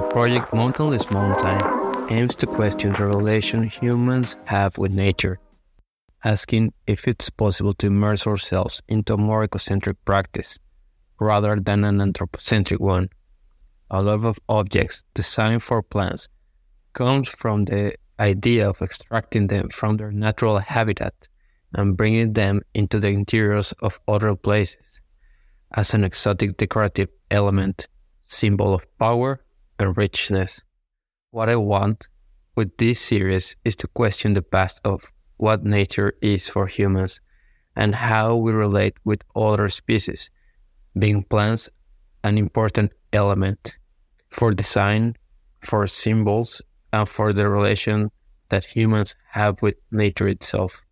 The project Mountainless Mountain aims to question the relation humans have with nature, asking if it's possible to immerse ourselves into a more ecocentric practice rather than an anthropocentric one. A lot of objects designed for plants comes from the idea of extracting them from their natural habitat and bringing them into the interiors of other places as an exotic decorative element, symbol of power and richness. What I want with this series is to question the past of what nature is for humans and how we relate with other species, being plants an important element for design, for symbols, and for the relation that humans have with nature itself.